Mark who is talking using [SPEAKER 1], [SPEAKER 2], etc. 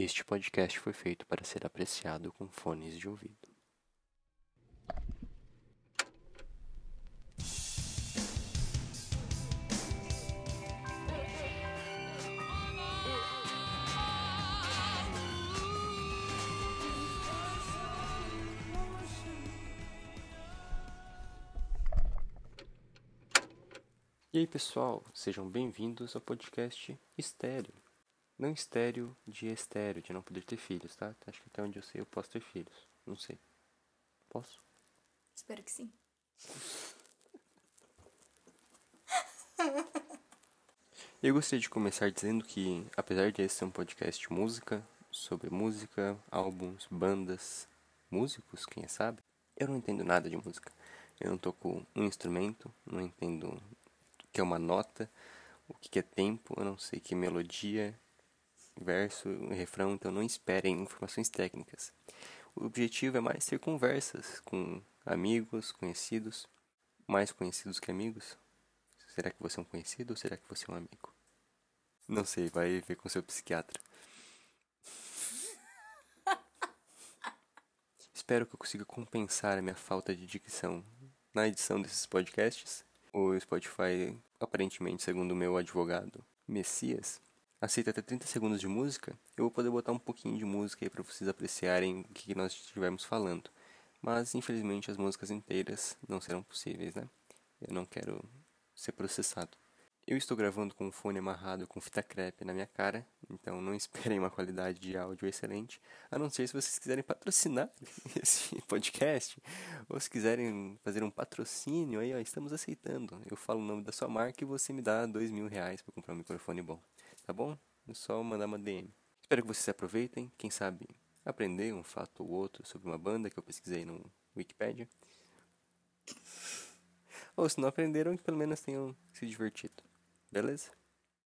[SPEAKER 1] Este podcast foi feito para ser apreciado com fones de ouvido. E aí pessoal, sejam bem-vindos ao podcast Estéreo. Não estéreo de estéreo, de não poder ter filhos, tá? Acho que até onde eu sei eu posso ter filhos. Não sei. Posso?
[SPEAKER 2] Espero que sim.
[SPEAKER 1] Eu gostaria de começar dizendo que, apesar de esse ser um podcast de música, sobre música, álbuns, bandas, músicos, quem sabe, eu não entendo nada de música. Eu não toco um instrumento, não entendo o que é uma nota, o que é tempo, eu não sei que melodia, verso, refrão, então não esperem informações técnicas. O objetivo é mais ter conversas com amigos, conhecidos, mais conhecidos que amigos. Será que você é um conhecido ou será que você é um amigo? Não sei, vai ver com seu psiquiatra. Espero que eu consiga compensar a minha falta de dicção na edição desses podcasts. O Spotify, aparentemente, segundo o meu advogado Messias, aceita até 30 segundos de música, eu vou poder botar um pouquinho de música aí para vocês apreciarem o que nós estivermos falando. Mas infelizmente as músicas inteiras não serão possíveis, né? Eu não quero ser processado. Eu estou gravando com um fone amarrado com fita crepe na minha cara, então não esperem uma qualidade de áudio excelente, a não ser se vocês quiserem patrocinar esse podcast, ou se quiserem fazer um patrocínio, aí ó, estamos aceitando. Eu falo o nome da sua marca e você me dá dois mil reais para comprar um microfone bom tá bom? É só mandar uma DM. Espero que vocês aproveitem, quem sabe aprender um fato ou outro sobre uma banda que eu pesquisei no Wikipedia. Ou se não aprenderam, que pelo menos tenham se divertido. Beleza?